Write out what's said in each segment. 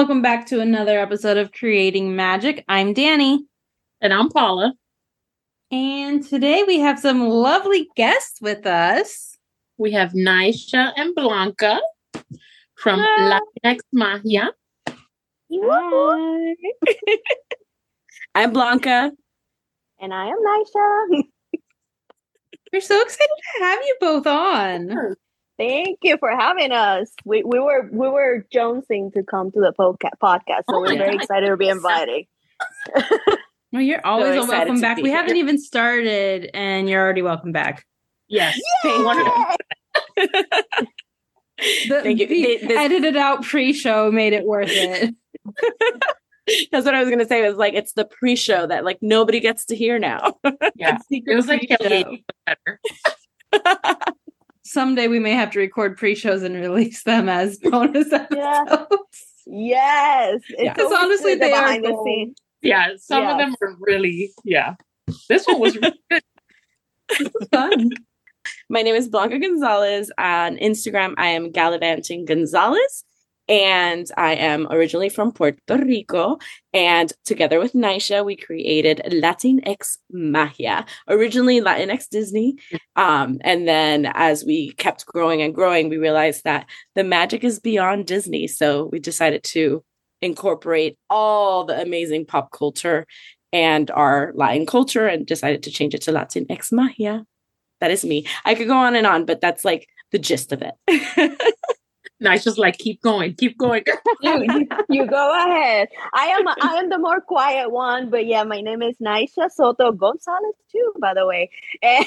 Welcome back to another episode of Creating Magic. I'm Dani. And I'm Paula. And today we have some lovely guests with us. We have Naysha and Blanca from Hello. Latinx Magia. Hi. I'm Blanca. And I am Naysha. We're so excited to have you both on. Thank you for having us. We we were we were jonesing to come to the podca- podcast, so Oh we're my very God. excited to be invited. Well, you're always a welcome back. We here. haven't even started, and you're already welcome back. Yes. Thank you. The, Thank you. the Th- this- edited out pre-show made it worth it. That's what I was gonna say. Was like it's the pre-show that like nobody gets to hear now. Yeah. It was like pre-show. better. Someday we may have to record pre-shows and release them as bonus episodes. Yeah. Yes, Because Yeah. 'Cause always honestly, good, the they are behind the gold. scenes. Yeah. Some Yes. of them were really, yeah. This one was really good. Fun. My name is Blanca Gonzalez. On Instagram, I am Gallivanting Gonzalez. And I am originally from Puerto Rico. And together with Naysha, we created Latinx Magia, originally Latinx Disney. Um, and then as we kept growing and growing, we realized that the magic is beyond Disney. So we decided to incorporate all the amazing pop culture and our Latin culture and decided to change it to Latinx Magia. That is me. I could go on and on, but that's like the gist of it. Nice. Just like, keep going, keep going. You, you, you go ahead. I am I am the more quiet one, but yeah, my name is Naysha Soto Gonzalez too, by the way. And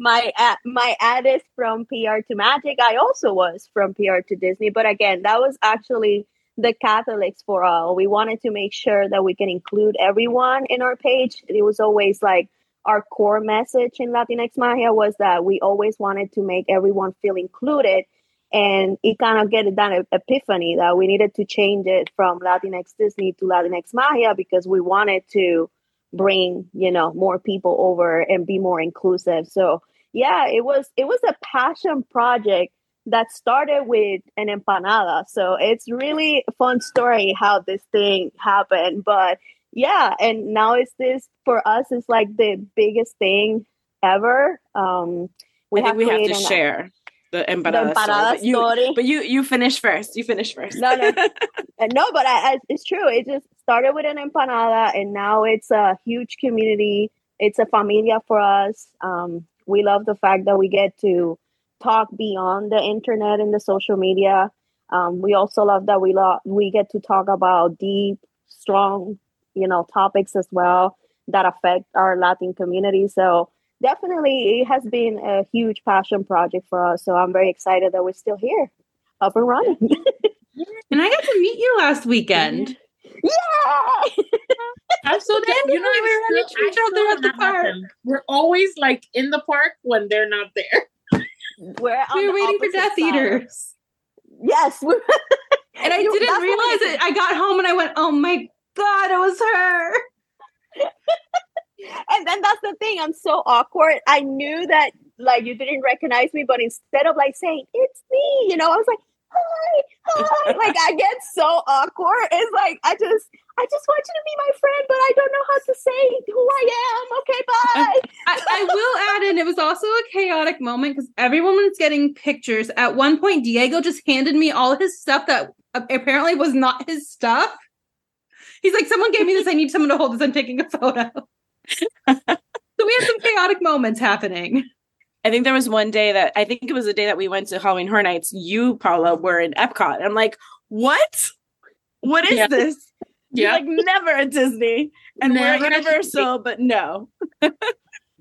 my uh, my ad is from PR to Magic. I also was from PR to Disney, but again, that was actually the Catholics for all. We wanted to make sure that we can include everyone in our page. It was always like our core message in Latinx Magia was that we always wanted to make everyone feel included and it kind of get that epiphany that we needed to change it from Latinx Disney to Latinx Magia because we wanted to bring you know more people over and be more inclusive. So yeah, it was it was a passion project that started with an empanada. So it's really a fun story how this thing happened. But yeah, and now it's this for us. It's like the biggest thing ever. Um, I think we have to share the the empanada, story. empanada But you, story. but you, you finish first. You finish first. No, no. No, but I, I, it's true. It just started with an empanada, and now it's a huge community. It's a familia for us. Um, we love the fact that we get to talk beyond the internet and the social media. Um, we also love that we lo- we get to talk about deep, strong, you know, topics as well that affect our Latin community. So definitely, it has been a huge passion project for us. So I'm very excited that we're still here, up and running. And I got to meet you last weekend. Yeah. I'm so. You know, we were I running still, I each other still at the have not met park. them. We're always like in the park when they're not there. We're were the waiting for Death side. Eaters. Yes. And I You- didn't realize it. I got home and I went, oh my God, it was her. And then that's the thing. I'm so awkward. I knew that like you didn't recognize me, but instead of like saying it's me, you know, I was like, hi, hi. like I get so awkward. It's like I just I just want you to be my friend, but I don't know how to say who I am. Okay, bye. I, I will add in, it was also a chaotic moment because everyone was getting pictures. At one point, Diego just handed me all his stuff that apparently was not his stuff. He's like, someone gave me this. I need someone to hold this. I'm taking a photo. So we had some chaotic moments happening. I think there was one day that I think it was the day that we went to Halloween Horror Nights. You, Paula, were in Epcot. And I'm like, what? What is Yeah. this? You're Yeah. like never at Disney, and Never we're at Universal, but no.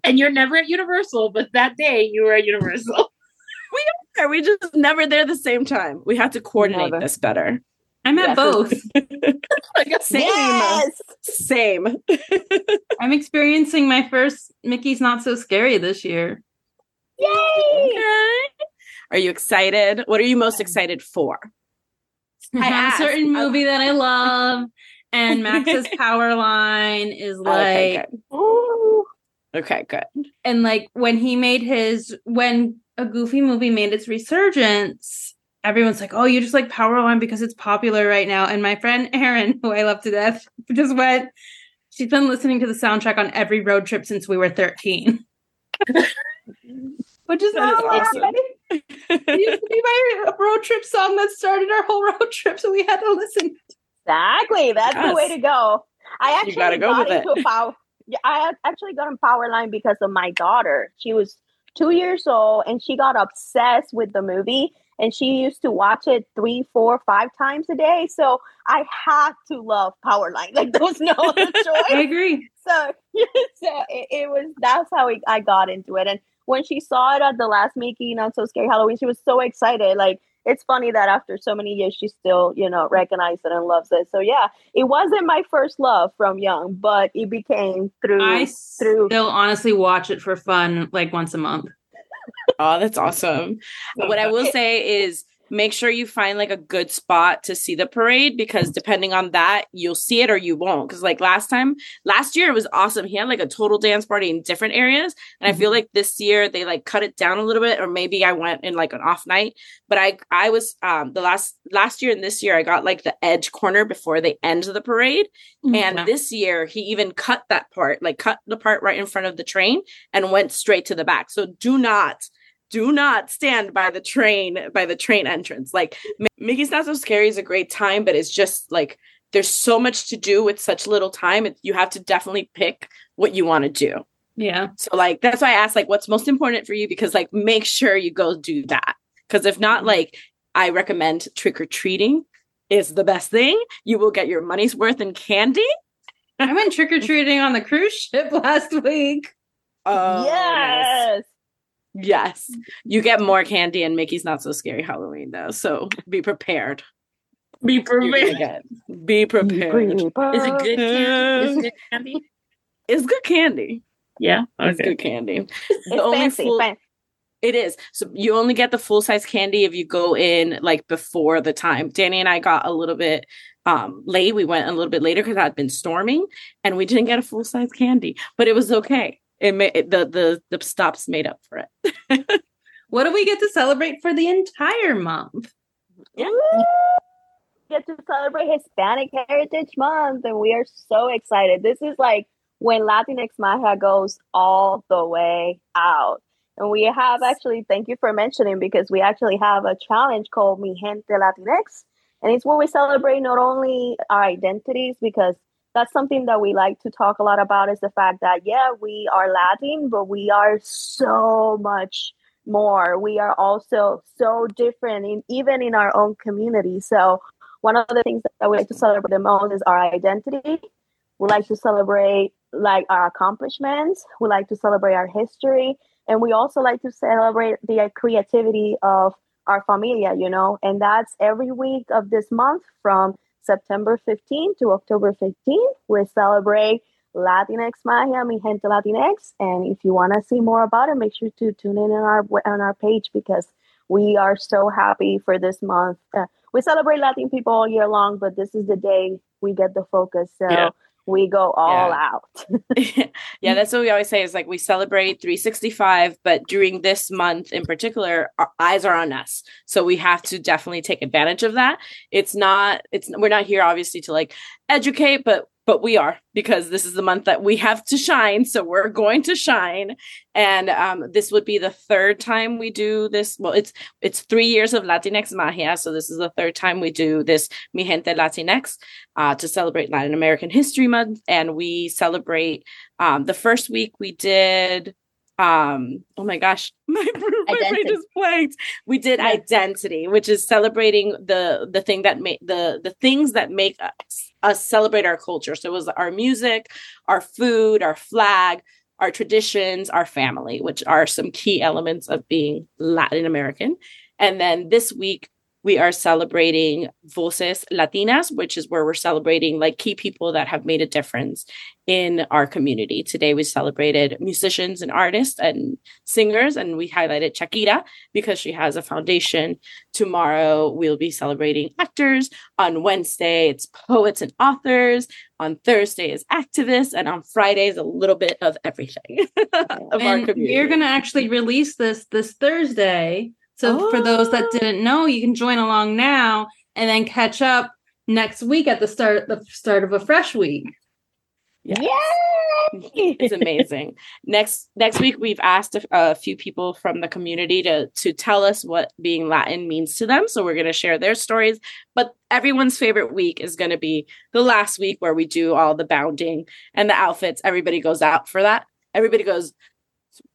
And you're never at Universal, but that day you were at Universal. We are we just never there the same time? We have to coordinate Never. this better. I'm at both. Same. Yes. Same. I'm experiencing my first Mickey's Not So Scary this year. Yay. Okay. Are you excited? What are you most excited for? I I have a certain movie that I love, and Max's Powerline is like, okay, good. Okay, good. and like when he made his when a Goofy movie made its resurgence, everyone's like, "Oh, you just like Powerline because it's popular right now." And my friend Erin, who I love to death, just went. She's been listening to the soundtrack on every road trip since we were thirteen, which is That not is a lie. awesome. It used to be my road trip song that started our whole road trip, so we had to listen. Exactly. That's the way to go. I You actually gotta go got with it. into power. Yeah, I actually got in Powerline because of my daughter. She was two years old and she got obsessed with the movie and she used to watch it three, four, five times a day. So I had to love Powerline. Like there was no other choice. I agree. so, so it, it was that's how we, I got into it. And when she saw it at the last Mickey Not So Scary Halloween, she was so excited. Like it's funny that after so many years, she still you know recognizes it and loves it. So yeah, it wasn't my first love from young, but it became through I through. still honestly watch it for fun, like once a month. Oh, that's awesome. What I will say is make sure you find like a good spot to see the parade because depending on that, you'll see it or you won't. Because like last time, last year it was awesome. He had like a total dance party in different areas. And I feel like this year they like cut it down a little bit, or maybe I went in like an off night. But I I was um the last last year and this year I got like the edge corner before they end of the parade. And this year, he even cut that part, like cut the part right in front of the train and went straight to the back. So do not, do not stand by the train, by the train entrance. Like Mickey's Not So Scary is a great time, but it's just like there's so much to do with such little time. You have to definitely pick what you want to do. yeah. So like that's why I asked like what's most important for you because like make sure you go do that. Because if not, mm-hmm. like I recommend trick or treating is the best thing. You will get your money's worth in candy. I went trick or treating on the cruise ship last week. Oh, nice. Yes. Yes. You get more candy and Mickey's not so scary Halloween though. So be prepared. Be You're prepared. Be prepared. Is it good candy? Is it good candy? It's good candy. Yeah. It's good candy. It's The only fancy. full- fan- It is. So you only get the full size candy if you go in like before the time. Dani and I got a little bit um late. We went a little bit later because it had been storming and we didn't get a full size candy, but it was okay. It made the the the stops made up for it. What do we get to celebrate for the entire month? Yeah. Get to celebrate Hispanic Heritage Month, and we are so excited. This is like when Latinx Magia goes all the way out. And we have actually, thank you for mentioning, because we actually have a challenge called Mi Gente Latinx. And it's where we celebrate not only our identities, because that's something that we like to talk a lot about is the fact that, yeah, we are Latin, but we are so much more. We are also so different, in, even in our own community. So, one of the things that we like to celebrate the most is our identity. We like to celebrate like our accomplishments. We like to celebrate our history, and we also like to celebrate the creativity of our familia. You know, and that's every week of this month from September 15th to October 15th. We celebrate Latinx Magia, Mi Gente Latinx. And if you want to see more about it, make sure to tune in on our on our page because we are so happy for this month. Uh, we celebrate Latin people all year long, but this is the day we get the focus. So Yeah. We go all Yeah. out. yeah, that's what we always say is like we celebrate 365, but during this month in particular, our eyes are on us. So we have to definitely take advantage of that. It's not, it's, we're not here obviously to like educate, but but we are because this is the month that we have to shine so we're going to shine. And um, this would be the third time we do this. Well it's it's three years of latinx magia so this is the third time we do this mi gente latinx uh, to celebrate latin american history month. And we celebrate um, the first week we did um oh my gosh my, my brain just blanked. We did Yeah. identity which is celebrating the the thing that make the the things that make us, us celebrate our culture. So it was our music our food our flag our traditions our family which are some key elements of being latin american. And then this week we are celebrating Voces Latinas, which is where we're celebrating like key people that have made a difference in our community. Today we celebrated musicians and artists and singers, and we highlighted Shakira because she has a foundation. Tomorrow we'll be celebrating actors. On Wednesday, it's poets and authors. On Thursday is activists, and on Friday is a little bit of everything of our and community. we're gonna actually release this this Thursday. So for those that Oh. didn't know, you can join along now and then catch up next week at the start the start of a fresh week. Yeah. Yay! it's amazing. next next week, we've asked a, a few people from the community to to tell us what being Latin means to them. So we're going to share their stories. But everyone's favorite week is going to be the last week where we do all the bounding and the outfits. Everybody goes out for that. Everybody goes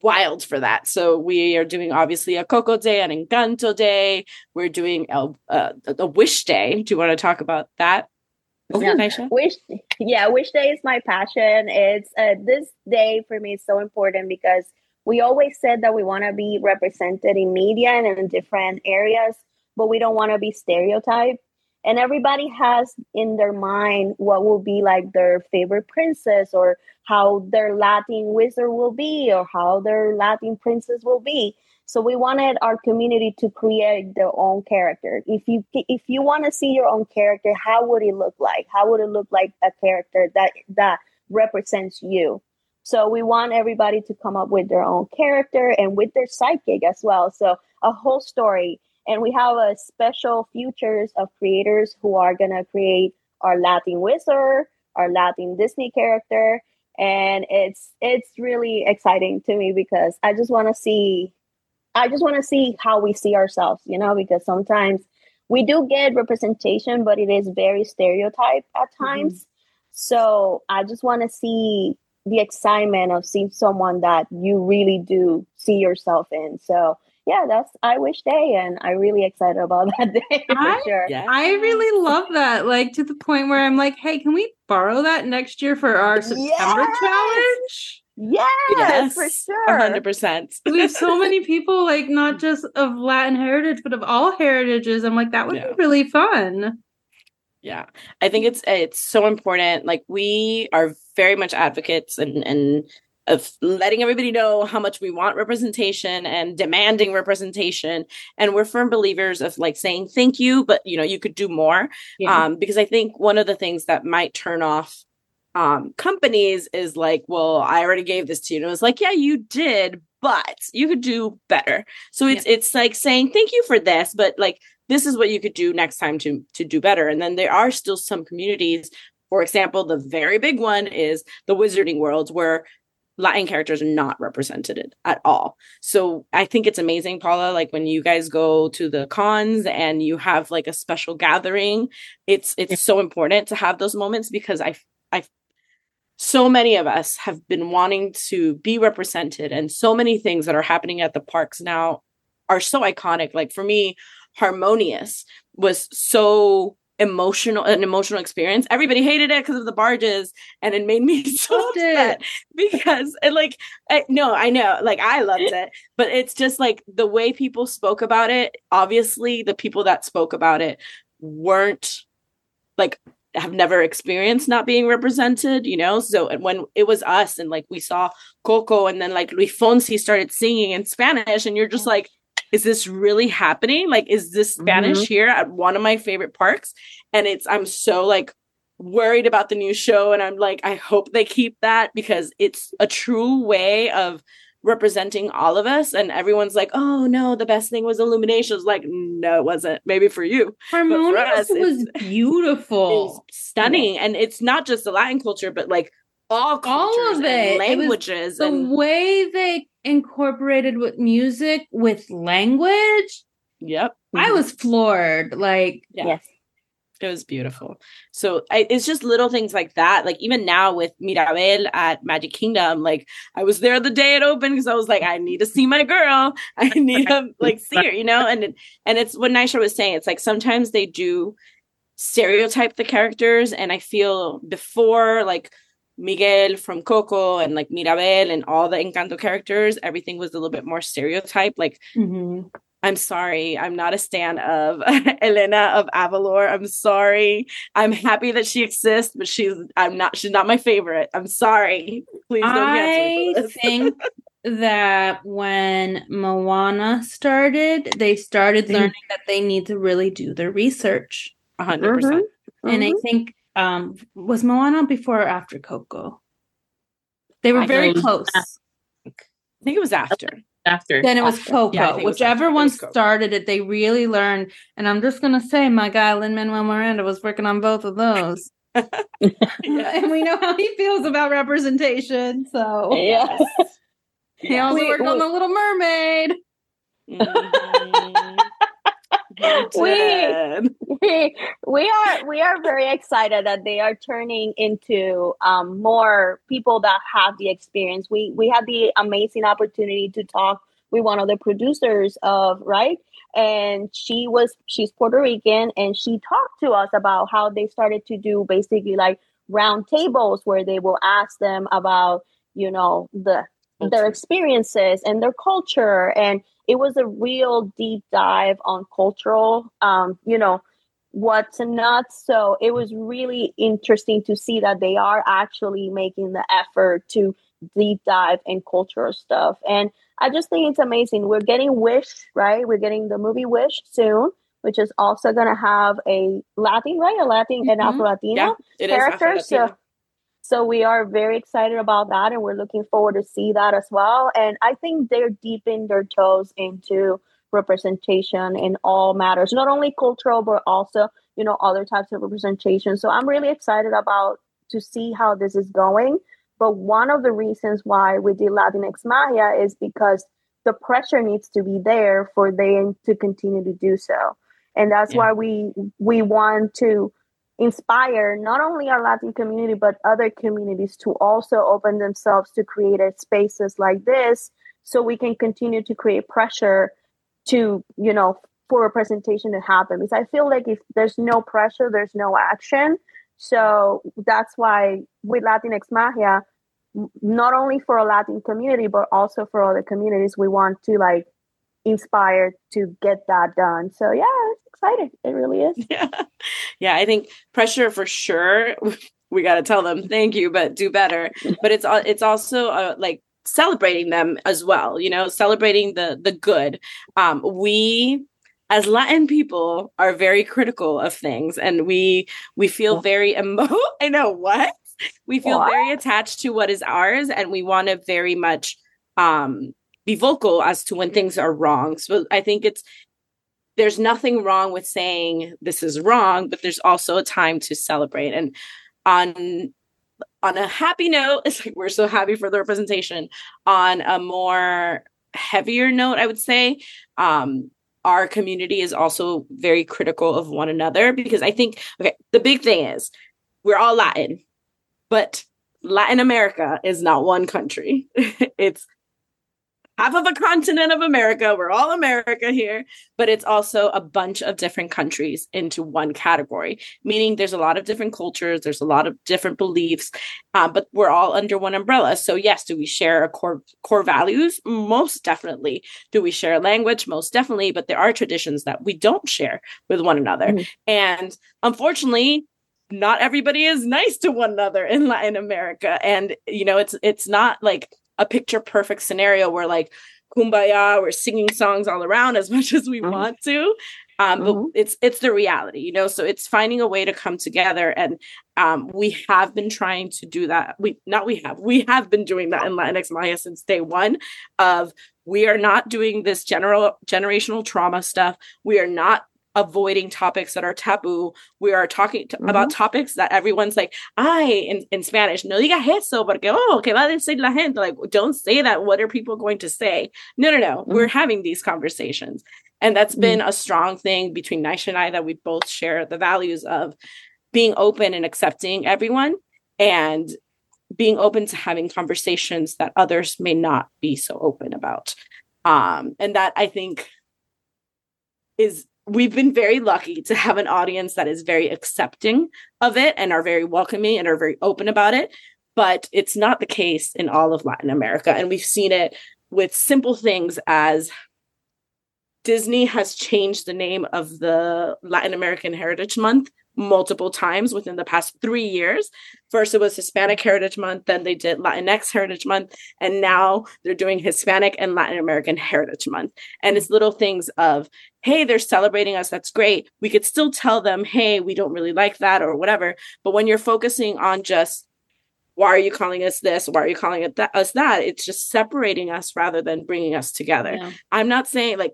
wild for that. So we are doing obviously a Coco Day, an Encanto Day. We're doing a, uh, a Wish Day. Do you want to talk about that? Yeah. Wish, yeah, Wish Day is my passion. It's uh, this day for me is so important because we always said that we want to be represented in media and in different areas, but we don't want to be stereotyped. And everybody has in their mind what will be like their favorite princess or how their Latin wizard will be or how their Latin princess will be. So we wanted our community to create their own character. If you if you want to see your own character, how would it look like? How would it look like a character that that represents you? So we want everybody to come up with their own character and with their sidekick as well. So a whole story. And we have a special futures of creators who are gonna create our Latin wizard, our Latin Disney character, and it's it's really exciting to me because I just want to see I just want to see how we see ourselves, you know, because sometimes we do get representation, but it is very stereotyped at mm-hmm. times. So I just want to see the excitement of seeing someone that you really do see yourself in. So yeah, that's I wish day, and I'm really excited about that day for I- sure. Yeah. I really love that. Like to the point where I'm like, hey, can we borrow that next year for our September Yes! challenge? Yes, for sure. hundred percent. We have so many people, like not just of Latin heritage, but of all heritages. I'm like, that would Yeah. be really fun. Yeah, I think it's it's so important. Like we are very much advocates and and of letting everybody know how much we want representation and demanding representation, and we're firm believers of like saying thank you, but you know you could do more. Um, because I think one of the things that might turn off um companies is like, well, I already gave this to you, and it was like, yeah, you did, but you could do better. So it's it's like saying thank you for this, but like this is what you could do next time to to do better. And then there are still some communities, for example, the very big one is the wizarding world where Latin characters are not represented at all. So I think it's amazing, Paula, like when you guys go to the cons and you have like a special gathering, it's it's so important to have those moments because I I so many of us have been wanting to be represented and so many things that are happening at the parks now are so iconic. Like for me, Harmonious was so emotional an emotional experience. Everybody hated it because of the barges and it made me so Loved it. upset because and like I, no i know like i loved it but it's just like the way people spoke about it obviously the people that spoke about it weren't like have never experienced not being represented you know? So and when it was us and like we saw coco and then like luis fonsi started singing in spanish and you're just like is this really happening? Like is this spanish mm-hmm. here at one of my favorite parks? And it's i'm so like worried about the new show and i'm like i hope they keep that because it's a true way of representing all of us and everyone's like oh no the best thing was illumination. It's like no it wasn't. Maybe for you Harmonious us, was beautiful. stunning. And it's not just the latin culture but like all cultures All of and it. It was languages the and way they incorporated with music with language, yep I mm-hmm. was floored. Like, Yeah. Yes. It was beautiful. So I, it's just little things like that. Like even now with Mirabel at Magic Kingdom, like I was there the day it opened because I was like, I need to see my girl. I need to like see her, you know. And it, and it's what Naysha was saying. It's like sometimes they do stereotype the characters, and I feel before like Miguel from Coco and like Mirabel and all the Encanto characters, everything was a little bit more stereotyped. Like mhm. I'm sorry. I'm not a stan of Elena of Avalor. I'm sorry. I'm happy that she exists, but she's I'm not she's not my favorite. I'm sorry. Please don't I think that when Moana started, they started Mm-hmm. learning that they need to really do their research. Hundred percent. And I Mm-hmm. Mhm. think um was Moana before or after Coco? They were I very close. I think it was after. after. Then it was After. Coco. Yeah, was Whichever. It one was started it, they really learned. And I'm just gonna say, my guy Lin Manuel Miranda was working on both of those, and we know how he feels about representation. So Yeah. he also We- worked on the Little Mermaid. Mhm. We we are we are very excited that they are turning into um, more people that have the experience. We we had the amazing opportunity to talk with one of the producers of right, and she was she's Puerto Rican, and she talked to us about how they started to do basically like round tables where they will ask them about you know the their experiences and their culture and it was a real deep dive on cultural um you know what's not so it was really interesting to see that they are actually making the effort to deep dive in cultural stuff. And i just think it's amazing. We're getting wish right? We're getting the movie wish soon which is also going to have a latin right? A latin and Mhm. afro latino Yeah, it is character, so-. So we are very excited about that and we're looking forward to see that as well. And I think they're deeping their toes into representation in all matters, not only cultural, but also, you know, other types of representation. So I'm really excited about to see how this is going. But one of the reasons why we did Latinx Magia is because the pressure needs to be there for them to continue to do so. And that's Yeah. why we we want to inspire not only our Latin community but other communities to also open themselves to create spaces like this so we can continue to create pressure to you know for representation to happen. Because I feel like if there's no pressure there's no action. So that's why with Latinx Magia not only for a Latin community but also for other communities we want to like inspire to get that done. So yeah it's exciting. It really is. Yeah. Yeah i think pressure for sure. We got to tell them thank you but do better. But it's it's also uh, like celebrating them as well you know celebrating the the good. Um we as latin people are very critical of things and we we feel very emo i know what? We feel What? very attached to what is ours and we want to very much um be vocal as to when things are wrong. So i think it's there's nothing wrong with saying this is wrong but there's also a time to celebrate. And on on a happy note it's like we're so happy for the representation. On a more heavier note i would say um our community is also very critical of one another because i think okay the big thing is we're all latin but latin america is not one country. It's half of a continent of America. We're all America here, but it's also a bunch of different countries into one category, meaning there's a lot of different cultures, there's a lot of different beliefs, uh, but we're all under one umbrella. So, yes, do we share core core values? Most definitely. Do we share a language? Most definitely. But there are traditions that we don't share with one another, Mhm. and unfortunately. Not everybody is nice to one another in Latin America, and you know it's it's not like a picture perfect scenario where like kumbaya we're singing songs all around as much as we Mhm. want to. Um but it's it's the reality you know? So it's finding a way to come together and um we have been trying to do that. We not we have we have been doing that in latinx magia since day one of we are not doing this general generational trauma stuff. We are not avoiding topics that are taboo we are talking to, about mm-hmm. topics that everyone's like I in, in Spanish, no digas eso, porque oh, que va a decir la gente? Like, don't say that. What are people going to say? No, no, no. Mm-hmm. We're having these conversations. And that's been mm-hmm. a strong thing between Naysha and I that we both share the values of being open and accepting everyone and being open to having conversations that others may not be so open about. Um, and that I think is we've been very lucky to have an audience that is very accepting of it and are very welcoming and are very open about it. But it's not the case in all of Latin America. And we've seen it with simple things as Disney has changed the name of the Latin American Heritage Month multiple times within the past three years. First, it was Hispanic Heritage Month, then they did Latinx Heritage Month, and now they're doing Hispanic and Latin American Heritage Month. And it's little things of, hey, they're celebrating us. That's great. We could still tell them, hey, we don't really like that or whatever. But when you're focusing on just why are you calling us this? Why are you calling it that, us that? It's just separating us rather than bringing us together. Yeah. I'm not saying like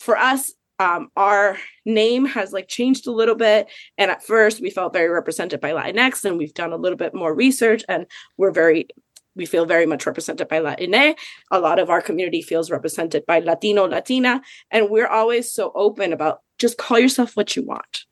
for us, um, our name has like changed a little bit. And at first, we felt very represented by Latinx, and we've done a little bit more research, and we're very we feel very much represented by Latine. A lot of our community feels represented by Latino, Latina, and we're always so open about just call yourself what you want.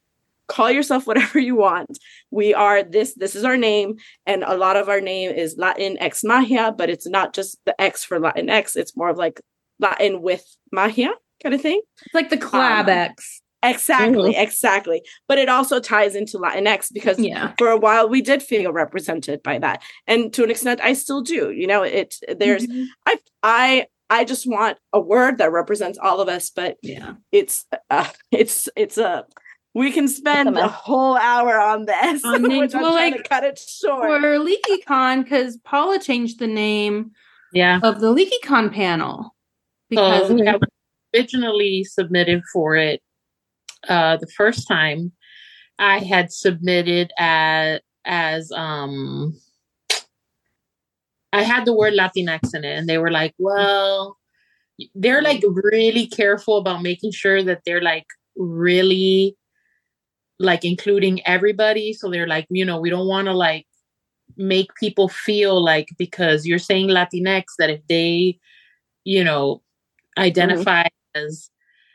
Call yourself whatever you want. We are this, this is our name, and a lot of our name is Latin X Magia, but it's not just the X for Latin X, it's more of like Latin with Magia kind of thing. It's like the Clab Um, X. Exactly, exactly. But it also ties into Latinx because Yeah. for a while we did feel represented by that. And to an extent I still do. You know, it there's Mhm. I I I just want a word that represents all of us, but yeah. it's uh, it's it's a we can spend a mess. whole hour on this, On it. which I'm Well, trying like, to cut it short. For LeakyCon, because Paula changed the name Yeah. of the LeakyCon panel because So I was originally submitted for it uh, the first time. I had submitted as as um I had the word Latinx in it, and they were like, "Well, they're like really careful about making sure that they're like really like including everybody. So they're like, you know, we don't want to like make people feel like because you're saying Latinx that if they, you know, identify as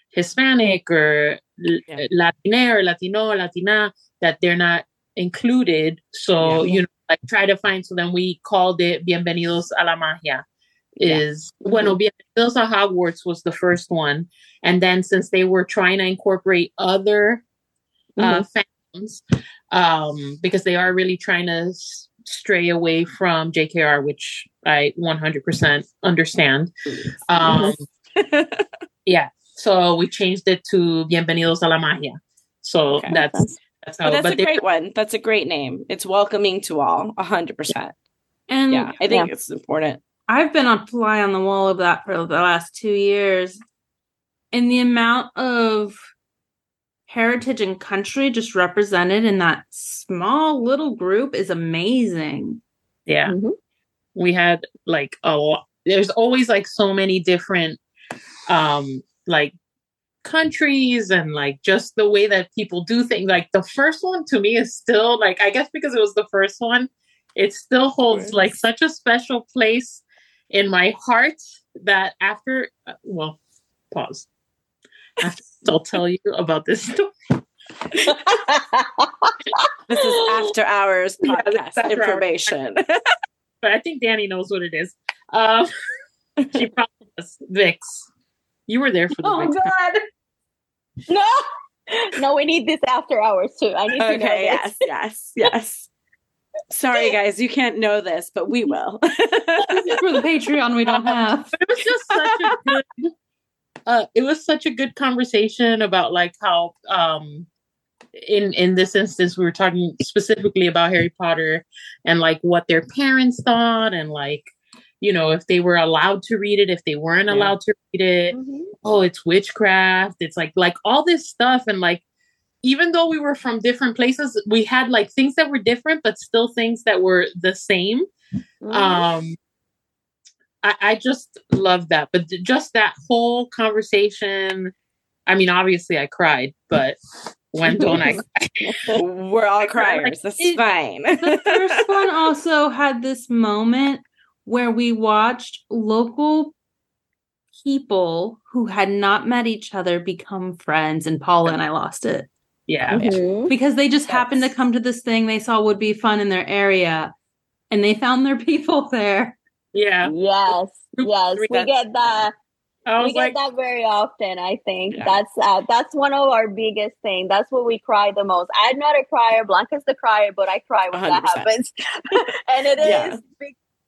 Hispanic or Yeah. Latina or Latino Latina, that they're not included. So, Yeah. you know, like try to find, so then we called it Bienvenidos a la Magia. Yeah. Is bueno, Bienvenidos a Hogwarts was the first one. And then since they were trying to incorporate other uh, fans, um, because they are really trying to s- stray away from JKR, which I 100% understand. Um, yeah. So we changed it to Bienvenidos a la Magia. So Okay. that's that's how. but that's but a they- great one. That's a great name. It's welcoming to all, a hundred percent. and Yeah, I think it's important. I've been a fly on the wall of that for the last two years. And the amount of heritage and country just represented in that small little group is amazing. yeah. Mhm. we had like a lot there's always like so many different um like countries and like just the way that people do things. Like the first one to me is still like i guess because it was the first one it still holds like such a special place in my heart that after uh, well pause. After i'll tell you about this story. This is after hours Yeah, this is podcast hours. information. but i think dani knows what it is. Um she promised does vix you were there for the Vix God. no, no, we need this after hours too. I need to know okay, this. yes, yes, yes. Sorry, guys, you can't know this, but we will. For the Patreon we don't have. But it was just such a good uh it was such a good conversation about like how um in in this instance we were talking specifically about Harry Potter and like what their parents thought and like you know if they were allowed to read it if they weren't Yeah. allowed to read it Mhm. oh it's witchcraft it's like like all this stuff and like even though we were from different places we had like things that were different but still things that were the same Mhm. um I, I just love that but th- just that whole conversation i mean obviously i cried but when don't i cry? We're all criers. That's It- fine. The first one also had this moment where we watched local people who had not met each other become friends, and Paula and I lost it yeah Mhm. because they just happened to come to this thing they saw would be fun in their area, and they found their people there. yeah Yes, yes, we get that. i We was get like that very often. I think Yeah. that's uh, that's one of our biggest things. That's what we cry the most. I'm not a crier. Blanca's the crier, but I cry when that 100%. happens. and it is Yeah.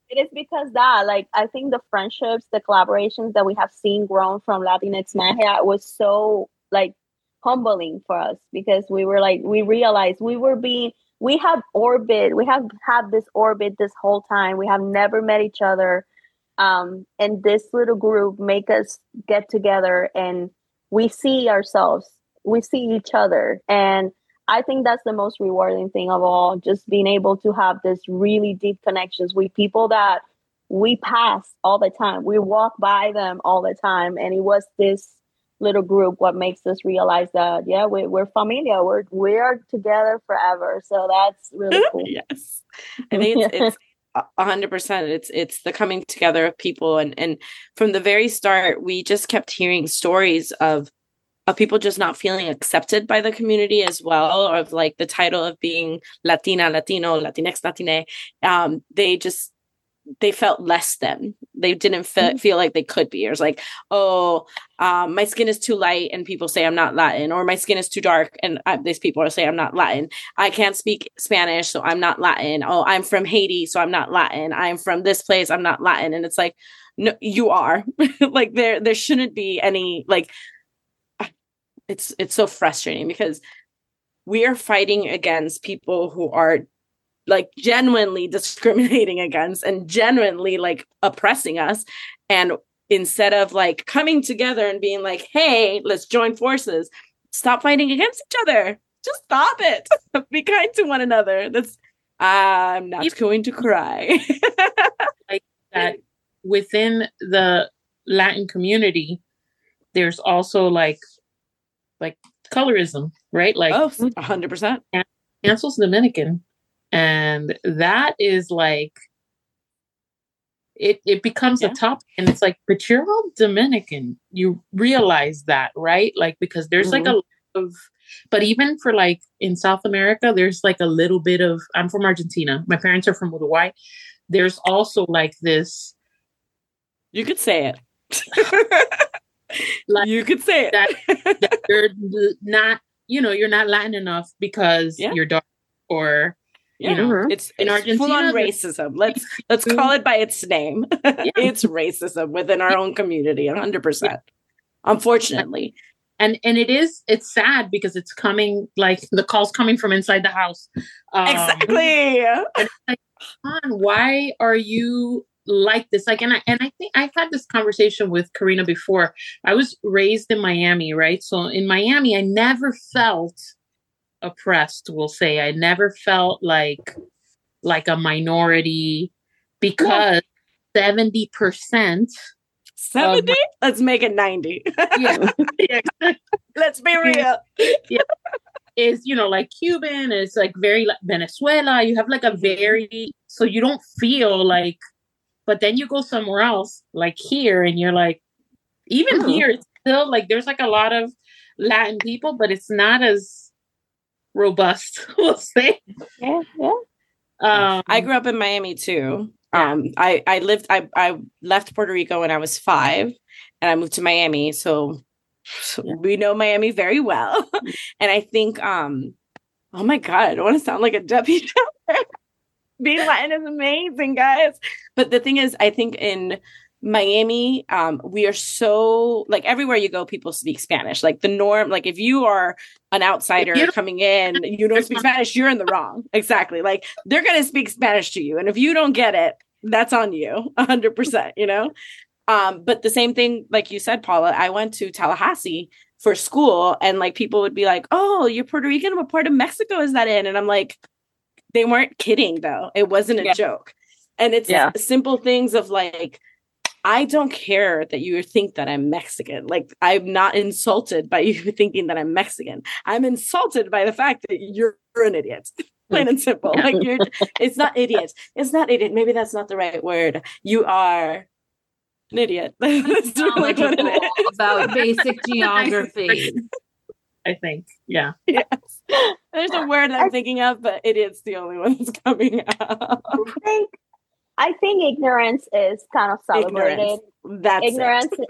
It is because that like I think the friendships, the collaborations that we have seen grown from Latinx Magia was so like humbling for us because we were like we realized we were being we have orbit we have had this orbit this whole time. We have never met each other. Um and this little group make us get together and we see ourselves we see each other. And I think that's the most rewarding thing of all, just being able to have this really deep connections with people that we pass all the time. We walk by them all the time. And it was this little group what makes us realize that yeah, we, we're familiar. We're we're together forever. So that's really cool. yes. I think it's, it's a hundred percent. It's it's the coming together of people and and from the very start we just kept hearing stories of of people just not feeling accepted by the community as well, or of like the title of being Latina, Latino, Latinx, Latine. Um, they just they felt less than. They didn't fe- mm-hmm. feel like they could be. It was like, oh, um, my skin is too light, and people say I'm not Latin, or my skin is too dark, and I, these people say I'm not Latin. I can't speak Spanish, so I'm not Latin. Oh, I'm from Haiti, so I'm not Latin. I'm from this place, I'm not Latin. And it's like, no, you are. like there, there shouldn't be any like it's it's so frustrating because we are fighting against people who are like genuinely discriminating against and genuinely like oppressing us. And instead of like coming together and being like hey let's join forces stop fighting against each other. Just stop it. Be kind to one another. That's i'm not going to cry. Like that within the latin community there's also like like colorism, right? Like oh, 100%. Ansel's Dominican. And that is like it it becomes yeah. a topic and it's like, but you're all Dominican. You realize that, right? Like because there's mm-hmm. like a lot of but even for like in South America, there's like a little bit of I'm from Argentina. My parents are from Uruguay. There's also like this You could say it. like you could say it. that, that you're not, you know, you're not Latin enough because yeah. you're dark or yeah. you know it's in it's Argentina full on racism. Let's let's call it by its name. Yeah. it's racism within our own community, hundred percent. Unfortunately. And and it is it's sad because it's coming like the calls coming from inside the house. Um, exactly. Like, why are you like this like and I and I think I've had this conversation with Karina before. I was raised in Miami, right? So in Miami I never felt oppressed, we'll say. I never felt like like a minority because 70% 70 let's make it 90 yeah. yeah. let's be real yeah. is you know like cuban it's like very like venezuela you have like a very so you don't feel like but then you go somewhere else, like here, and you're like, even oh. here, it's still like there's like a lot of Latin people, but it's not as robust, we'll say. Yeah, yeah. Um, I grew up in Miami too. Um, I I lived I I left Puerto Rico when I was five, and I moved to Miami. So, so yeah. we know Miami very well, and I think um, oh my god, I don't want to sound like a deputy being Latin is amazing, guys. But the thing is, I think in Miami, um, we are so like everywhere you go, people speak Spanish. Like the norm, like if you are an outsider coming in, you don't speak Spanish, you're in the wrong. Exactly. Like they're gonna speak Spanish to you. And if you don't get it, that's on you, hundred percent, you know? Um, but the same thing, like you said, Paula, I went to Tallahassee for school and like people would be like, Oh, you're Puerto Rican, what part of Mexico is that in? And I'm like, they weren't kidding though. It wasn't a yeah. joke. And it's yeah. simple things of like, I don't care that you think that I'm Mexican. Like, I'm not insulted by you thinking that I'm Mexican. I'm insulted by the fact that you're an idiot. Plain and simple. Like, you're, it's not idiot. It's not idiot. Maybe that's not the right word. You are an idiot. that's really what it is. about basic geography. I think. Yeah. Yes. There's a word I'm thinking of, but it is the only one that's coming out. I think I think ignorance is kind of celebrated. Ignorance. That's ignorance.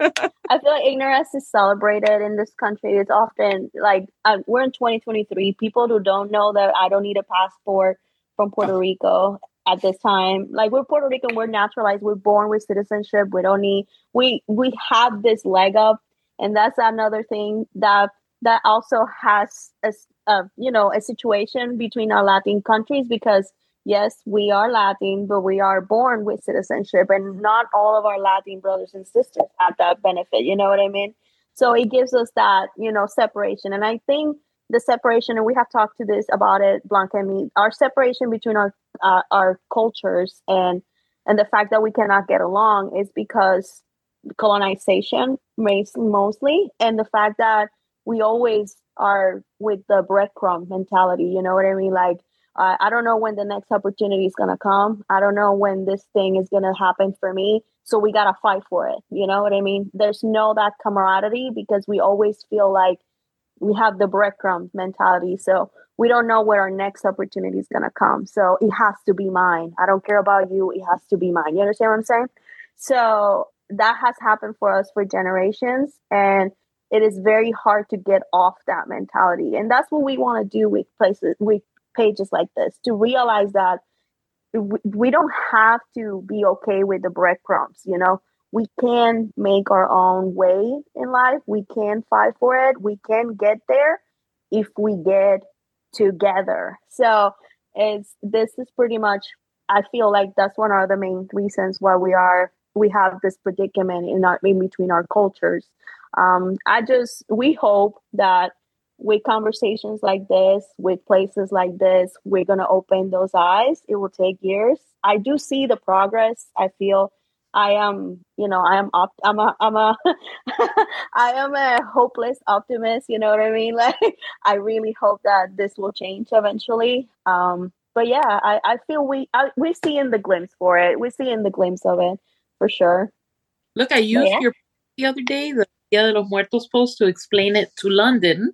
I feel like ignorance is celebrated in this country. It's often like uh, we're in 2023. People who don't know that I don't need a passport from Puerto Rico at this time. Like we're Puerto Rican, we're naturalized, we're born with citizenship. We don't need we we have this leg up, and that's another thing that that also has a, a you know a situation between our Latin countries because yes, we are Latin, but we are born with citizenship, and not all of our Latin brothers and sisters have that benefit. You know what I mean? So it gives us that, you know, separation. And I think the separation, and we have talked to this about it, Blanca and me, our separation between our uh, our cultures and and the fact that we cannot get along is because colonization mostly and the fact that we always are with the breadcrumb mentality you know what i mean? Like uh, i don't know when the next opportunity is going to come. I don't know when this thing is going to happen for me. So we got to fight for it you know what i mean? There's no that camaraderie because we always feel like we have the breadcrumb mentality. So we don't know where our next opportunity is going to come. So it has to be mine. I don't care about you. It has to be mine. You understand what i'm saying? So that has happened for us for generations. And it is very hard to get off that mentality. And that's what we want to do with places with pages like this to realize that we don't have to be okay with the breadcrumbs you know? We can make our own way in life. We can fight for it. We can get there if we get together. So it's this is pretty much i feel like that's one of the main reasons why we are we have this predicament in our in between our cultures. Um, I just we hope that with conversations like this, with places like this, we're gonna open those eyes. It will take years. I do see the progress. I feel I am, you know, I am opt- I'm a I'm a I am a hopeless optimist, you know what I mean? Like I really hope that this will change eventually. Um but yeah, I, I feel we I, we're seeing the glimpse for it. We're seeing the glimpse of it for sure. Look, I used yeah. your the other day, the Dia de los Muertos post, to explain it to London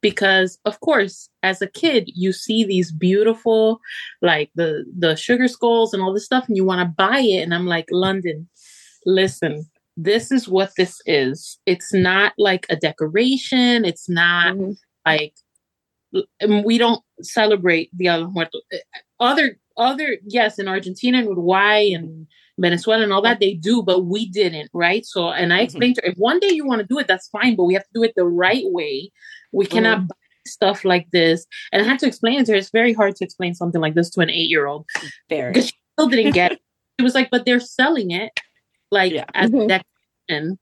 because of course as a kid you see these beautiful like the the sugar skulls and all this stuff and you want to buy it and i'm like london listen this is what this is it's not like a decoration it's not mm-hmm. like we don't celebrate the de los Muertos. Other other yes in Argentina and Uruguay and Venezuela and all that, they do, but we didn't, right? So, and I mm-hmm. explained mm-hmm. to her, if one day you want to do it, that's fine, but we have to do it the right way. We cannot mm-hmm. buy stuff like this. And I had to explain it to her. It's very hard to explain something like this to an eight year old. Because she still didn't get it. It was like, but they're selling it like yeah. as mm-hmm. decoration.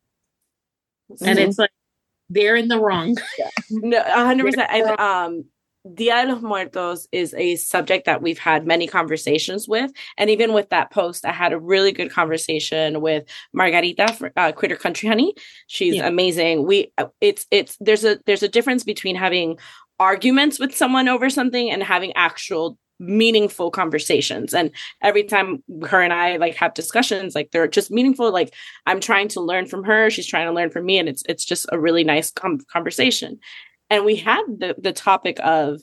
And it's like, they're in the wrong. Yeah. No, 100%. I, um, Dia de los Muertos is a subject that we've had many conversations with. And even with that post, I had a really good conversation with Margarita, for, uh, Critter Country Honey. She's yeah. amazing. We, uh, it's, it's, there's a, there's a difference between having arguments with someone over something and having actual meaningful conversations and every time her and i like have discussions like they're just meaningful like i'm trying to learn from her she's trying to learn from me and it's it's just a really nice com- conversation and we had the, the topic of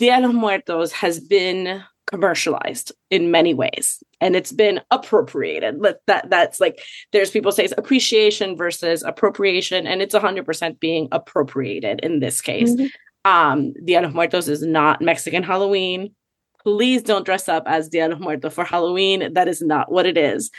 Dia de los Muertos has been commercialized in many ways and it's been appropriated. That that's like there's people say it's appreciation versus appropriation and it's 100% being appropriated in this case. Mm-hmm. um dia de los muertos is not mexican halloween. Please don't dress up as dia de los muertos for halloween. That is not what it is.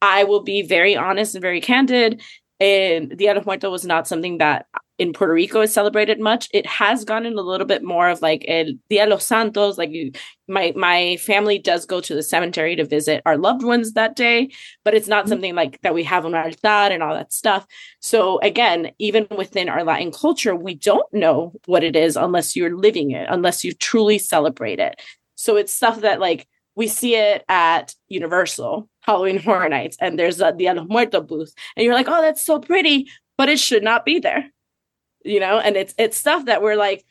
I will be very honest and very candid. And dia de los muertos was not something that in Puerto Rico is celebrated much. It has gotten a little bit more of like El Dia los Santos. Like you, my my family does go to the cemetery to visit our loved ones that day, but it's not mm-hmm. something like that we have on our altar and all that stuff. So again, even within our Latin culture, we don't know what it is unless you're living it, unless you truly celebrate it. So it's stuff that like we see it at Universal Halloween Horror Nights, and there's a Dia los Muertos booth, and you're like, oh, that's so pretty, but it should not be there you know and it's it's stuff that we're like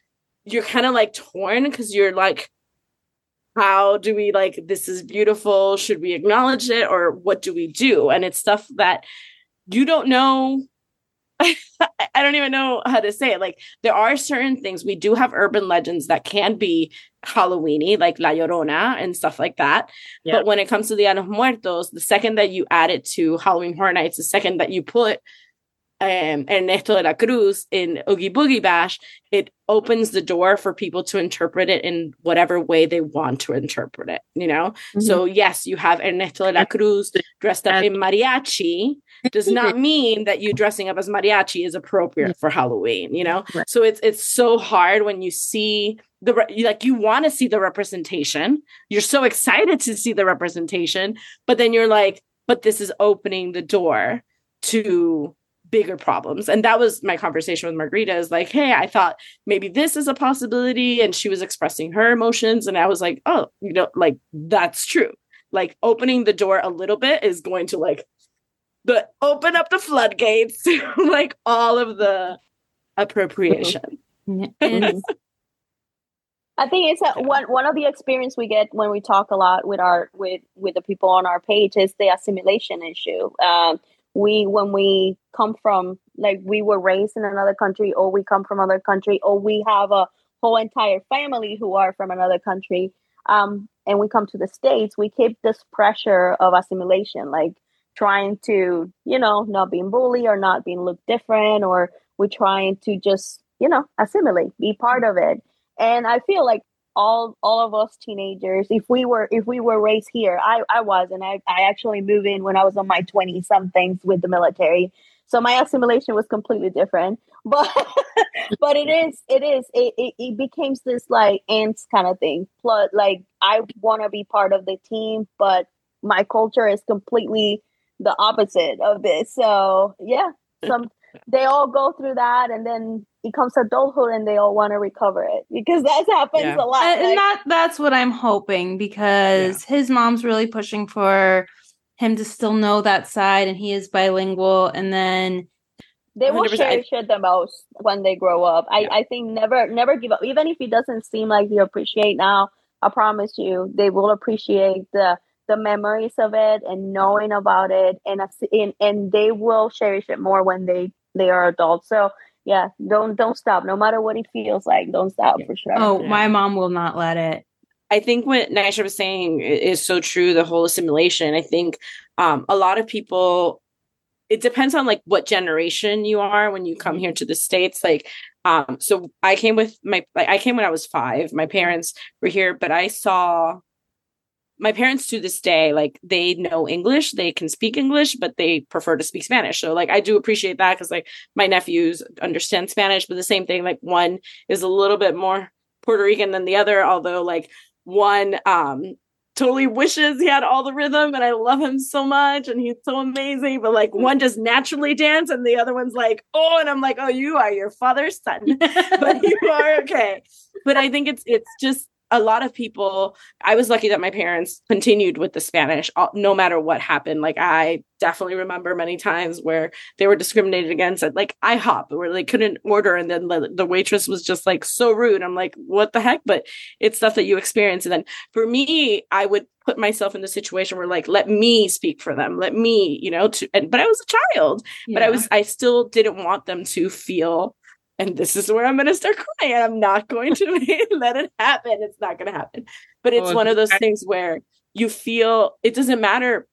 you're kind of like torn because you're like how do we like this is beautiful should we acknowledge it or what do we do and it's stuff that you don't know I don't even know how to say it. Like there are certain things we do have urban legends that can be Halloweeny, like La Llorona and stuff like that. Yeah. But when it comes to the Dia Muertos, the second that you add it to Halloween Horror Nights, the second that you put um, Ernesto de la Cruz in Oogie Boogie Bash, it opens the door for people to interpret it in whatever way they want to interpret it, you know? Mm-hmm. So, yes, you have Ernesto de la Cruz dressed up in mariachi, does not mean that you dressing up as mariachi is appropriate for Halloween, you know? Right. So, it's it's so hard when you see the like you want to see the representation. You're so excited to see the representation, but then you're like, but this is opening the door to bigger problems. And that was my conversation with Margarita is like, hey, I thought maybe this is a possibility. And she was expressing her emotions. And I was like, oh, you know, like that's true. Like opening the door a little bit is going to like the open up the floodgates like all of the appropriation. And I think it's a, one one of the experience we get when we talk a lot with our with with the people on our page is the assimilation issue. Um, we when we come from like we were raised in another country, or we come from another country, or we have a whole entire family who are from another country, um, and we come to the states, we keep this pressure of assimilation, like trying to you know not being bullied or not being looked different, or we're trying to just you know assimilate, be part of it. And i feel like all all of us teenagers if we were if we were raised here i i was and i i actually moved in when i was on my 20 somethings with the military. So my assimilation was completely different but but it is it is it, it, it becomes this like ants kind of thing. Plus like i want to be part of the team but my culture is completely the opposite of this. So yeah some they all go through that and then it comes adulthood and they all want to recover it because that happens Yeah. a lot and like- that that's what I'm hoping because his mom's really pushing for him to still know that side and he is bilingual and then they will 100%. cherish it the most when they grow up. I, Yeah. I think never never give up. Even if it doesn't seem like you appreciate now, I promise you they will appreciate the the memories of it and knowing about it and and, and they will cherish it more when they they are adults. So yeah, don't don't stop. No matter what it feels like, don't stop Yeah. for sure. oh Yeah. my mom will not let it I think what Naysha was saying is so true. The whole assimilation. I think um, a lot of people. It depends on like what generation you are when you come here to the states. Like, um, so I came with my. Like, I came when I was five. My parents were here, but I saw. My parents to this day, like they know English, they can speak English, but they prefer to speak Spanish. So, like, I do appreciate that because, like, my nephews understand Spanish, but the same thing, like, one is a little bit more Puerto Rican than the other, although, like, one um totally wishes he had all the rhythm and I love him so much and he's so amazing but like one just naturally dance and the other one's like oh and I'm like oh you are your father's son but you are okay but I think it's it's just a lot of people I was lucky that my parents continued with the Spanish uh, no matter what happened. Like I definitely remember many times where they were discriminated against at like IHOP where they couldn't order and then the, the waitress was just like so rude. I'm like what the heck? But it's stuff that you experience. And then for me i would put myself in the situation where like let me speak for them let me you know to and but i was a child. But i was i still didn't want them to feel and this is where i'm going to start crying. I'm not going to let it happen. It's not going to happen. But it's Oh, one of those I- things where you feel it doesn't matter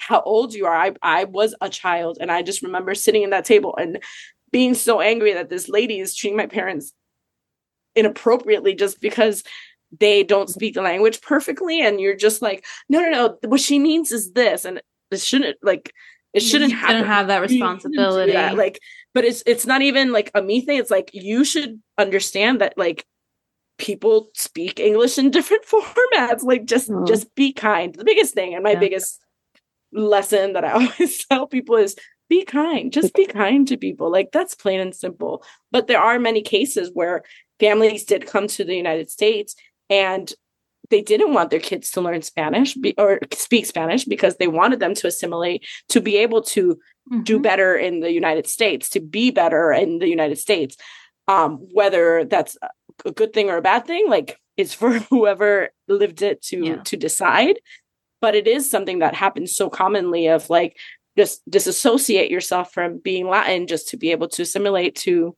how old you are. I i was a child and i just remember sitting in that table and being so angry that this lady is treating my parents inappropriately just because they don't speak the language perfectly and you're just like no no no. What she means is this and it shouldn't like it shouldn't You happen. have that You shouldn't do responsibility. That. like but it's it's not even like a me thing. It's like you should understand that like people speak english in different formats. Like just Mhm. just be kind. The biggest thing and my Yeah. biggest lesson that i always tell people is be kind. Just be kind to people. Like that's plain and simple. But there are many cases where families did come to the united states and they didn't want their kids to learn spanish be, or speak spanish because they wanted them to assimilate to be able to do Mhm. better in the United States, to be better in the United States. Um, whether that's a good thing or a bad thing, like it's for whoever lived it to Yeah. to decide. But it is something that happens so commonly of like just disassociate yourself from being Latin just to be able to assimilate to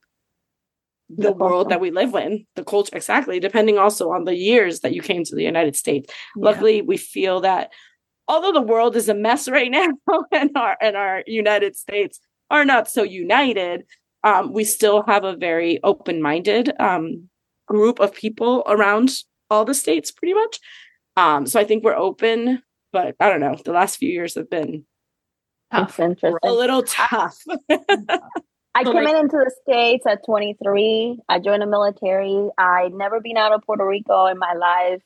the, The world that we live in, the culture exactly, depending also on the years that you came to the United States. Luckily we feel that although the world is a mess right now and our and our united states are not so united um, we still have a very open-minded um, group of people around all the states pretty much. Um, so i think we're open but i don't know the last few years have been Tough. A little tough I So, came like- into the States at 23. I joined the military. I'd never been out of Puerto Rico in my life.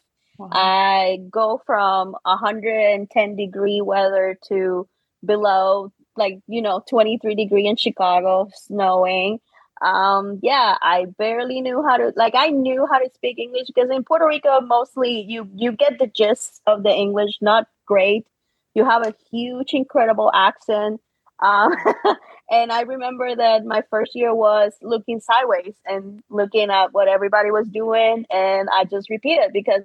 I go from 110 degree weather to below like you know 23 degree in chicago snowing um yeah i barely knew how to like i knew how to speak english because in puerto rico mostly you you get the gist of the english not great you have a huge incredible accent um and i remember that my first year was looking sideways and looking at what everybody was doing and i just repeated because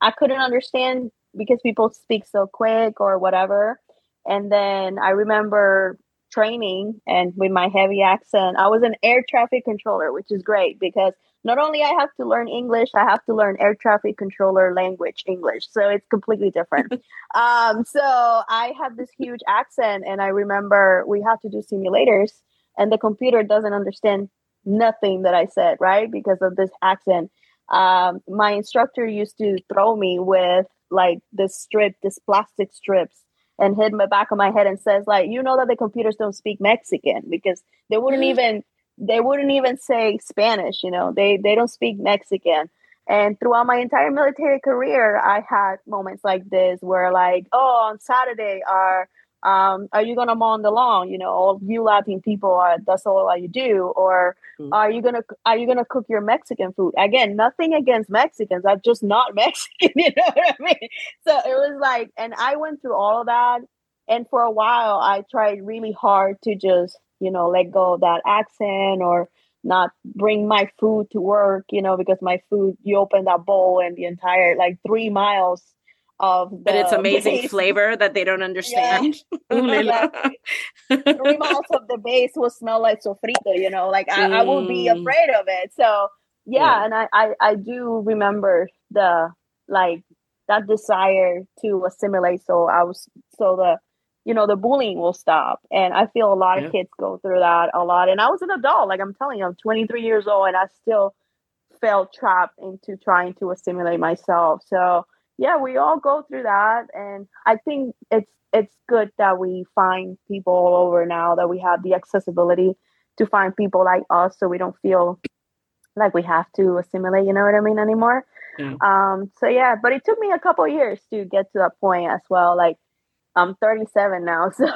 i couldn't understand because people speak so quick or whatever. And then i remember training and with my heavy accent, I was an air traffic controller, which is great because not only I have to learn English, I have to learn air traffic controller language English. So it's completely different. um, so I have this huge accent, and I remember we have to do simulators, and the computer doesn't understand nothing that I said, right? Because of this accent. Um, my instructor used to throw me with like this strip, this plastic strips and hit my back of my head and says like you know that the computers don't speak mexican because they wouldn't mm. even they wouldn't even say spanish you know they they don't speak mexican and throughout my entire military career i had moments like this where like oh on saturday our um, are you gonna mow the lawn? You know, all you Latin people are that's all you do, or mm-hmm. are you gonna are you gonna cook your Mexican food? Again, nothing against Mexicans, I'm just not Mexican, you know what I mean? So it was like, and I went through all of that, and for a while I tried really hard to just you know let go of that accent or not bring my food to work, you know, because my food you open that bowl and the entire like three miles of but it's amazing base. flavor that they don't understand. Yeah. Three miles of the base will smell like sofrito, you know, like I, mm. I will be afraid of it. So yeah, yeah. and I, I I do remember the like that desire to assimilate. So I was so the you know the bullying will stop and i feel a lot yeah. of kids go through that a lot and i was an adult like i'm telling you i'm 23 years old and i still felt trapped into trying to assimilate myself so yeah, we all go through that, and I think it's it's good that we find people all over now that we have the accessibility to find people like us, so we don't feel like we have to assimilate. You know what I mean anymore. Yeah. Um. So yeah, but it took me a couple years to get to that point as well. Like I'm 37 now, so.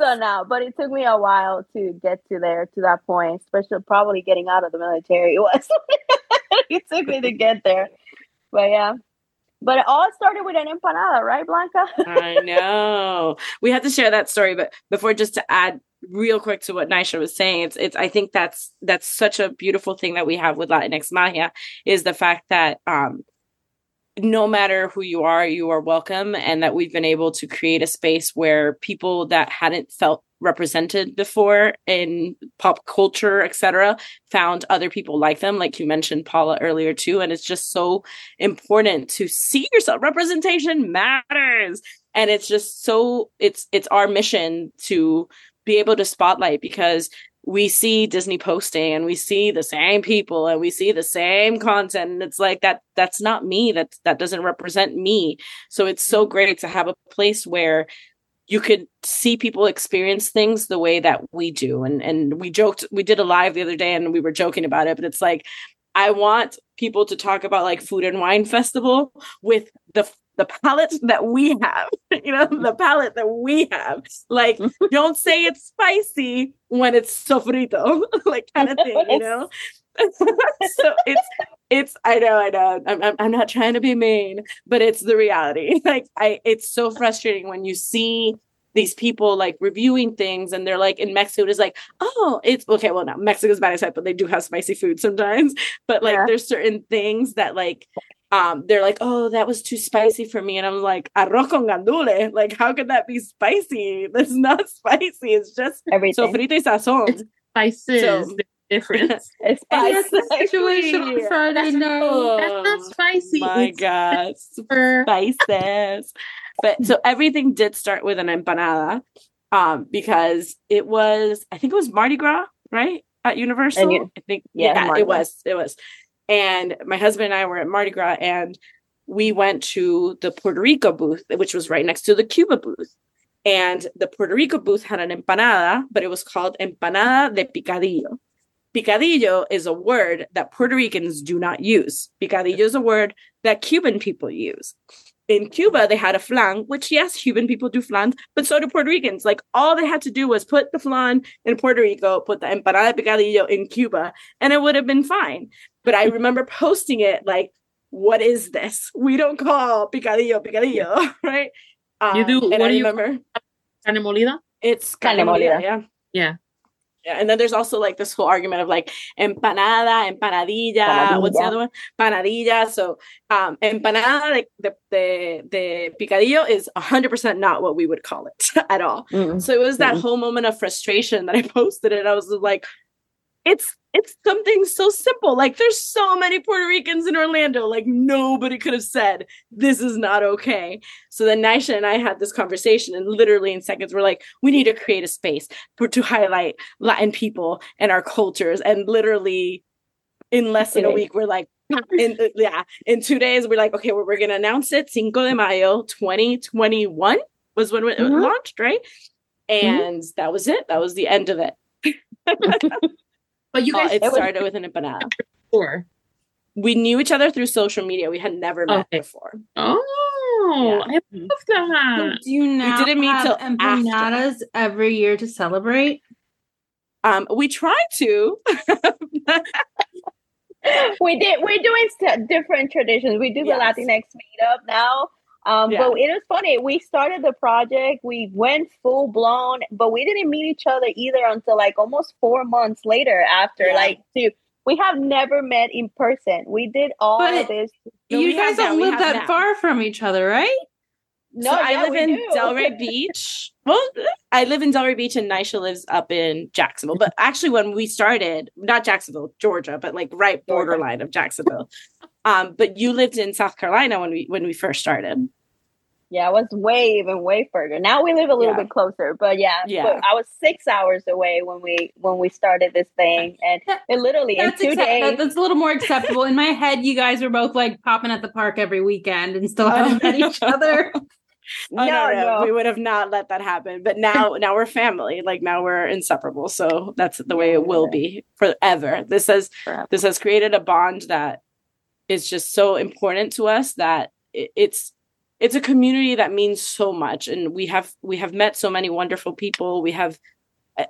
so now, but it took me a while to get to there to that point, especially probably getting out of the military was. it took me to get there, but yeah, but it all started with an empanada, right, Blanca? I know. We had to share that story, but before just to add real quick to what Naysha was saying, it's it's I think that's that's such a beautiful thing that we have with Latinx Magia is the fact that um no matter who you are, you are welcome, and that we've been able to create a space where people that hadn't felt represented before in pop culture, etc., found other people like them, like you mentioned Paula earlier too. And it's just so important to see yourself. Representation matters. And it's just so it's it's our mission to be able to spotlight because we see Disney posting and we see the same people and we see the same content. And it's like that that's not me. That that doesn't represent me. So it's so mm-hmm. great to have a place where you could see people experience things the way that we do. And and we joked we did a live the other day and we were joking about it but it's like I want people to talk about like food and wine festival with the the palate that we have, you know, the palate that we have. Like, don't say it's spicy when it's sofrito, like kind of thing, you know. so it's it's I know I know I'm, I'm I'm not trying to be mean, but it's the reality. Like I, it's so frustrating when you see these people like reviewing things and they're like in Mexico it's like oh it's okay well now Mexico's bad as but they do have spicy food sometimes but like yeah. there's certain things that like um they're like oh that was too spicy for me and i'm like arroz con gandule like how could that be spicy that's not spicy it's just Everything. sofrito y sazon it's spices so, difference. it's spicy. That's the situation on Friday night. Oh, that's not spicy. My it's God, super spices. but so everything did start with an empanada, um, because it was I think it was Mardi Gras, right? At Universal. You, I think yeah, yeah it was. It was. And my husband and I were at Mardi Gras and we went to the Puerto Rico booth, which was right next to the Cuba booth. And the Puerto Rico booth had an empanada, but it was called empanada de picadillo. Picadillo is a word that Puerto Ricans do not use. Picadillo is a word that Cuban people use. in Cuba, they had a flan, which yes, Cuban people do flans, but so do Puerto Ricans. Like all they had to do was put the flan in Puerto Rico, put the empanada picadillo in Cuba, and it would have been fine. But I remember posting it like, what is this? We don't call picadillo picadillo, right? You do- Um, and what I do you- remember Carne molida? it's Carne carne molida, molida. yeah. Yeah. Yeah, and then there's also like this whole argument of like empanada, empanadilla, what's the other one? Panadilla. So um empanada, like the the the picadillo is hundred percent not what we would call it at all. Mm. So it was that Mhm. whole moment of frustration that I posted it. I was like, it's it's something so simple. Like there's so many Puerto Ricans in Orlando. Like nobody could have said this is not okay. So then Naysha and I had this conversation, and literally in seconds, we're like, we need to create a space for, to highlight Latin people and our cultures. And literally in less than a week, we're like, in yeah, in two days, we're like, okay, well, we're gonna announce it. Cinco de Mayo, 2021 was when it Mhm. launched, right? And that was it. That was the end of it. But you guys it was- started with an empanada. before. We knew each other through social media. We had never met Okay. before. Oh, I love that. Do you now we didn't meet have till after. empanadas every year to celebrate? Um, we try to. we did. We're doing st- different traditions. We do the Yes. Latinx meetup now. Um, Yeah. But it was funny. We started the project. We went full blown, but we didn't meet each other either until like almost four months later. After Yeah. like, two, we have never met in person. We did all But of this. No, you guys don't we live have that now. far from each other, right? No, so I live we in do. Delray Beach. Well, I live in Delray Beach, and Naysha lives up in Jacksonville. But actually, when we started, not Jacksonville, Georgia, but like right borderline of Jacksonville. Um, but you lived in South Carolina when we when we first started. Yeah, it was way even way further. Now we live a little Yeah. bit closer, but yeah, Yeah. but I was six hours away when we when we started this thing, and it literally That's, in two accept- days. that's a little more acceptable. In my head, you guys were both like popping at the park every weekend and still hadn't met each other. Oh, no, no, no, no. we would have not let that happen. But now, now we're family. Like now we're inseparable. So that's the way it will be forever. This has Forever. this has created a bond that is just so important to us that it's it's a community that means so much, and we have we have met so many wonderful people. We have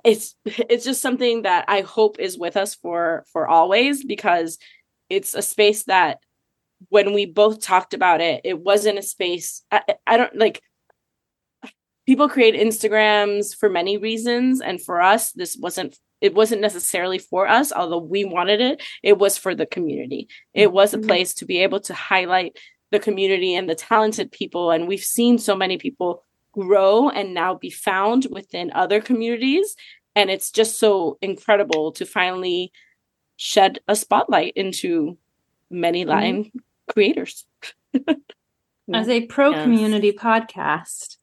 it's it's just something that I hope is with us for for always because it's a space that when we both talked about it, it wasn't a space. I, I don't like people create Instagrams for many reasons, and for us, this wasn't. It wasn't necessarily for us, although we wanted it. It was for the community. It was a Mhm. place to be able to highlight the community and the talented people. And we've seen so many people grow and now be found within other communities. And it's just so incredible to finally shed a spotlight into many Latin creators. As a pro Yes. community podcast, I love it.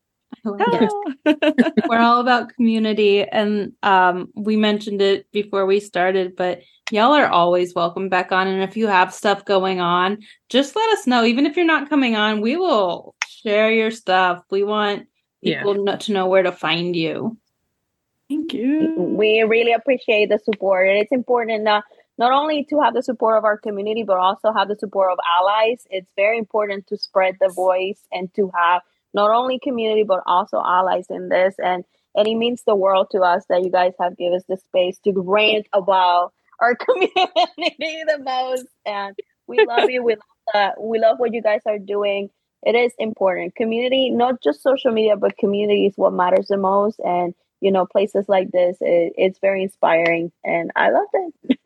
we're all about community and um we mentioned it before we started but y'all are always welcome back on. And if you have stuff going on just let us know. Even if you're not coming on we will share your stuff. We want Yeah. people kno- to know where to find you. Thank you. we really appreciate the support. And it's important not not only to have the support of our community but also have the support of allies. It's very important to spread the voice and to have not only community but also allies in this. And and it means the world to us that you guys have given us the space to rant about our community the most. And we love you. We love that we love what you guys are doing. It is important. Community not just social media but community is what matters the most. And you know places like this it, it's very inspiring. And i love it.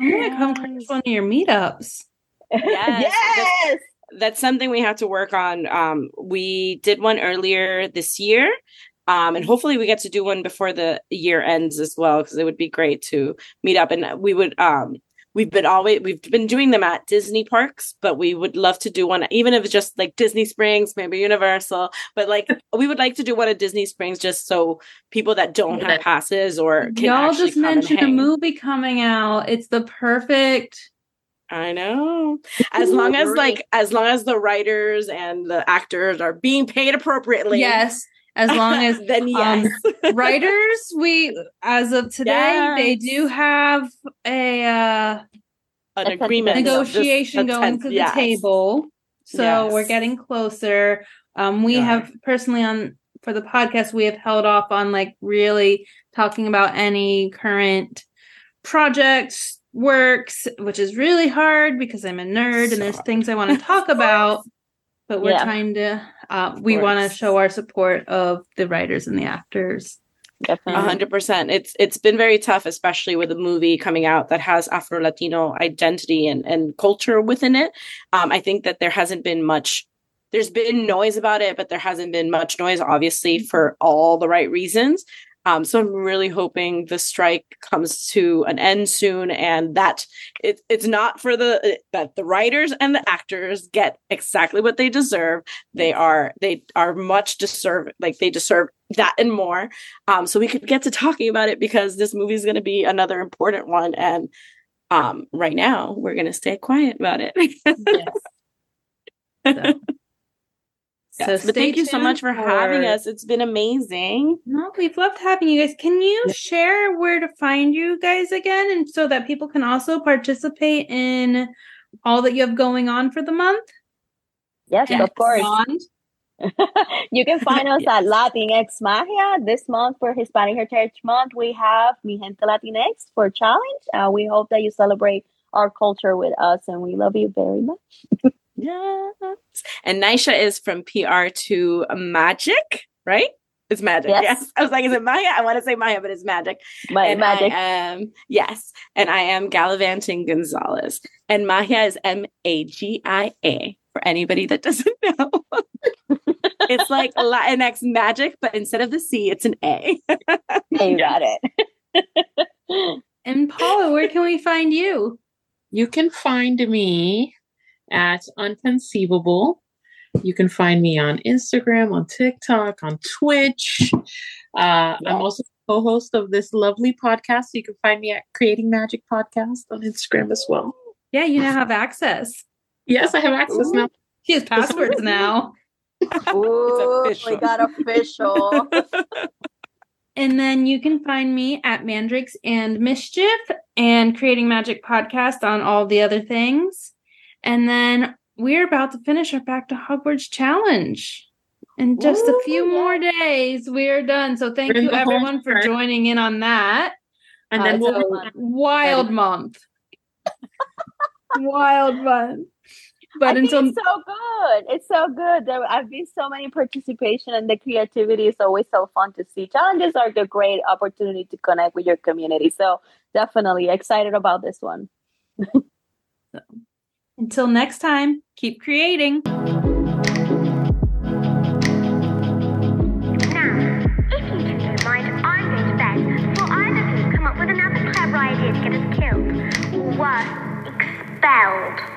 I'm gonna come crash Yes. one of your meetups. Yes. yes that's something we have to work on. Um, we did one earlier this year, um, and hopefully we get to do one before the year ends as well because it would be great to meet up. And we would, um, we've been always we've been doing them at Disney parks, but we would love to do one, even if it's just like Disney Springs, maybe Universal. But like we would like to do one at Disney Springs just so people that don't have passes or can y'all actually just come and mentioned a movie coming out it's the perfect I know. As long as like as long as the writers and the actors are being paid appropriately. yes as long as then yes. writers we as of today they do have a uh An agreement. of just negotiation a going to the yes. table So Yes. we're getting closer. Um, we Yeah. have personally on for the podcast, we have held off on like really talking about any current projects, works, which is really hard because I'm a nerd and there's So- things I want to talk about. But we're Yeah. trying to uh we want to show our support of the writers and the actors. A Definitely. hundred percent. It's it's been very tough, especially with a movie coming out that has Afro Latino identity and, and culture within it. Um, I think that there hasn't been much. There's been noise about it, but there hasn't been much noise, obviously, for all the right reasons. Um, so I'm really hoping the strike comes to an end soon, and that it, it's not for the that the writers and the actors get exactly what they deserve. They are they are much deserve like they deserve that and more um, so we could get to talking about it because this movie is going to be another important one and um, right now we're going to stay quiet about it Yes. So, Yes, but thank you so much for having us it's been amazing No, we've loved having you guys. Can you share where to find you guys again, and so that people can also participate in all that you have going on for the month? Yes, of course. You can find us at Latinx Magia. This month for Hispanic Heritage Month, we have Mi Gente Latinx for challenge. Uh, we hope that you celebrate our culture with us, and we love you very much. yes and Naysha is from pr to magic right it's magic Yes. yes, i was like is it maya i want to say maya but it's magic My and magic. I am yes, and I am Gallivanting Gonzalez, and Magia is M A G I A for anybody that doesn't know. it's like Latinx magic, but instead of the C, it's an A. you got it. And Paula, where can we find you? You can find me at Unconceivable. You can find me on Instagram, on TikTok, on Twitch. Uh, I'm also co-host of this lovely podcast. You can find me at Creating Magic Podcast on Instagram as well. Yeah, you now have access. Yes, I have access now. She has passwords now. Ooh, we official. got official. And then you can find me at Mandrakes and Mischief and Creating Magic podcast on all the other things. And then we're about to finish our Back to Hogwarts challenge. In just a few more days, we're done. So thank We're you everyone for stretch. joining in on that. And Uh, then we'll so wild month. wild month. But I until it's so good. It's so good. There I've been so many participation and the creativity is always so fun to see. Challenges are the great opportunity to connect with your community. So definitely excited about this one. until next time, keep creating. Expelled.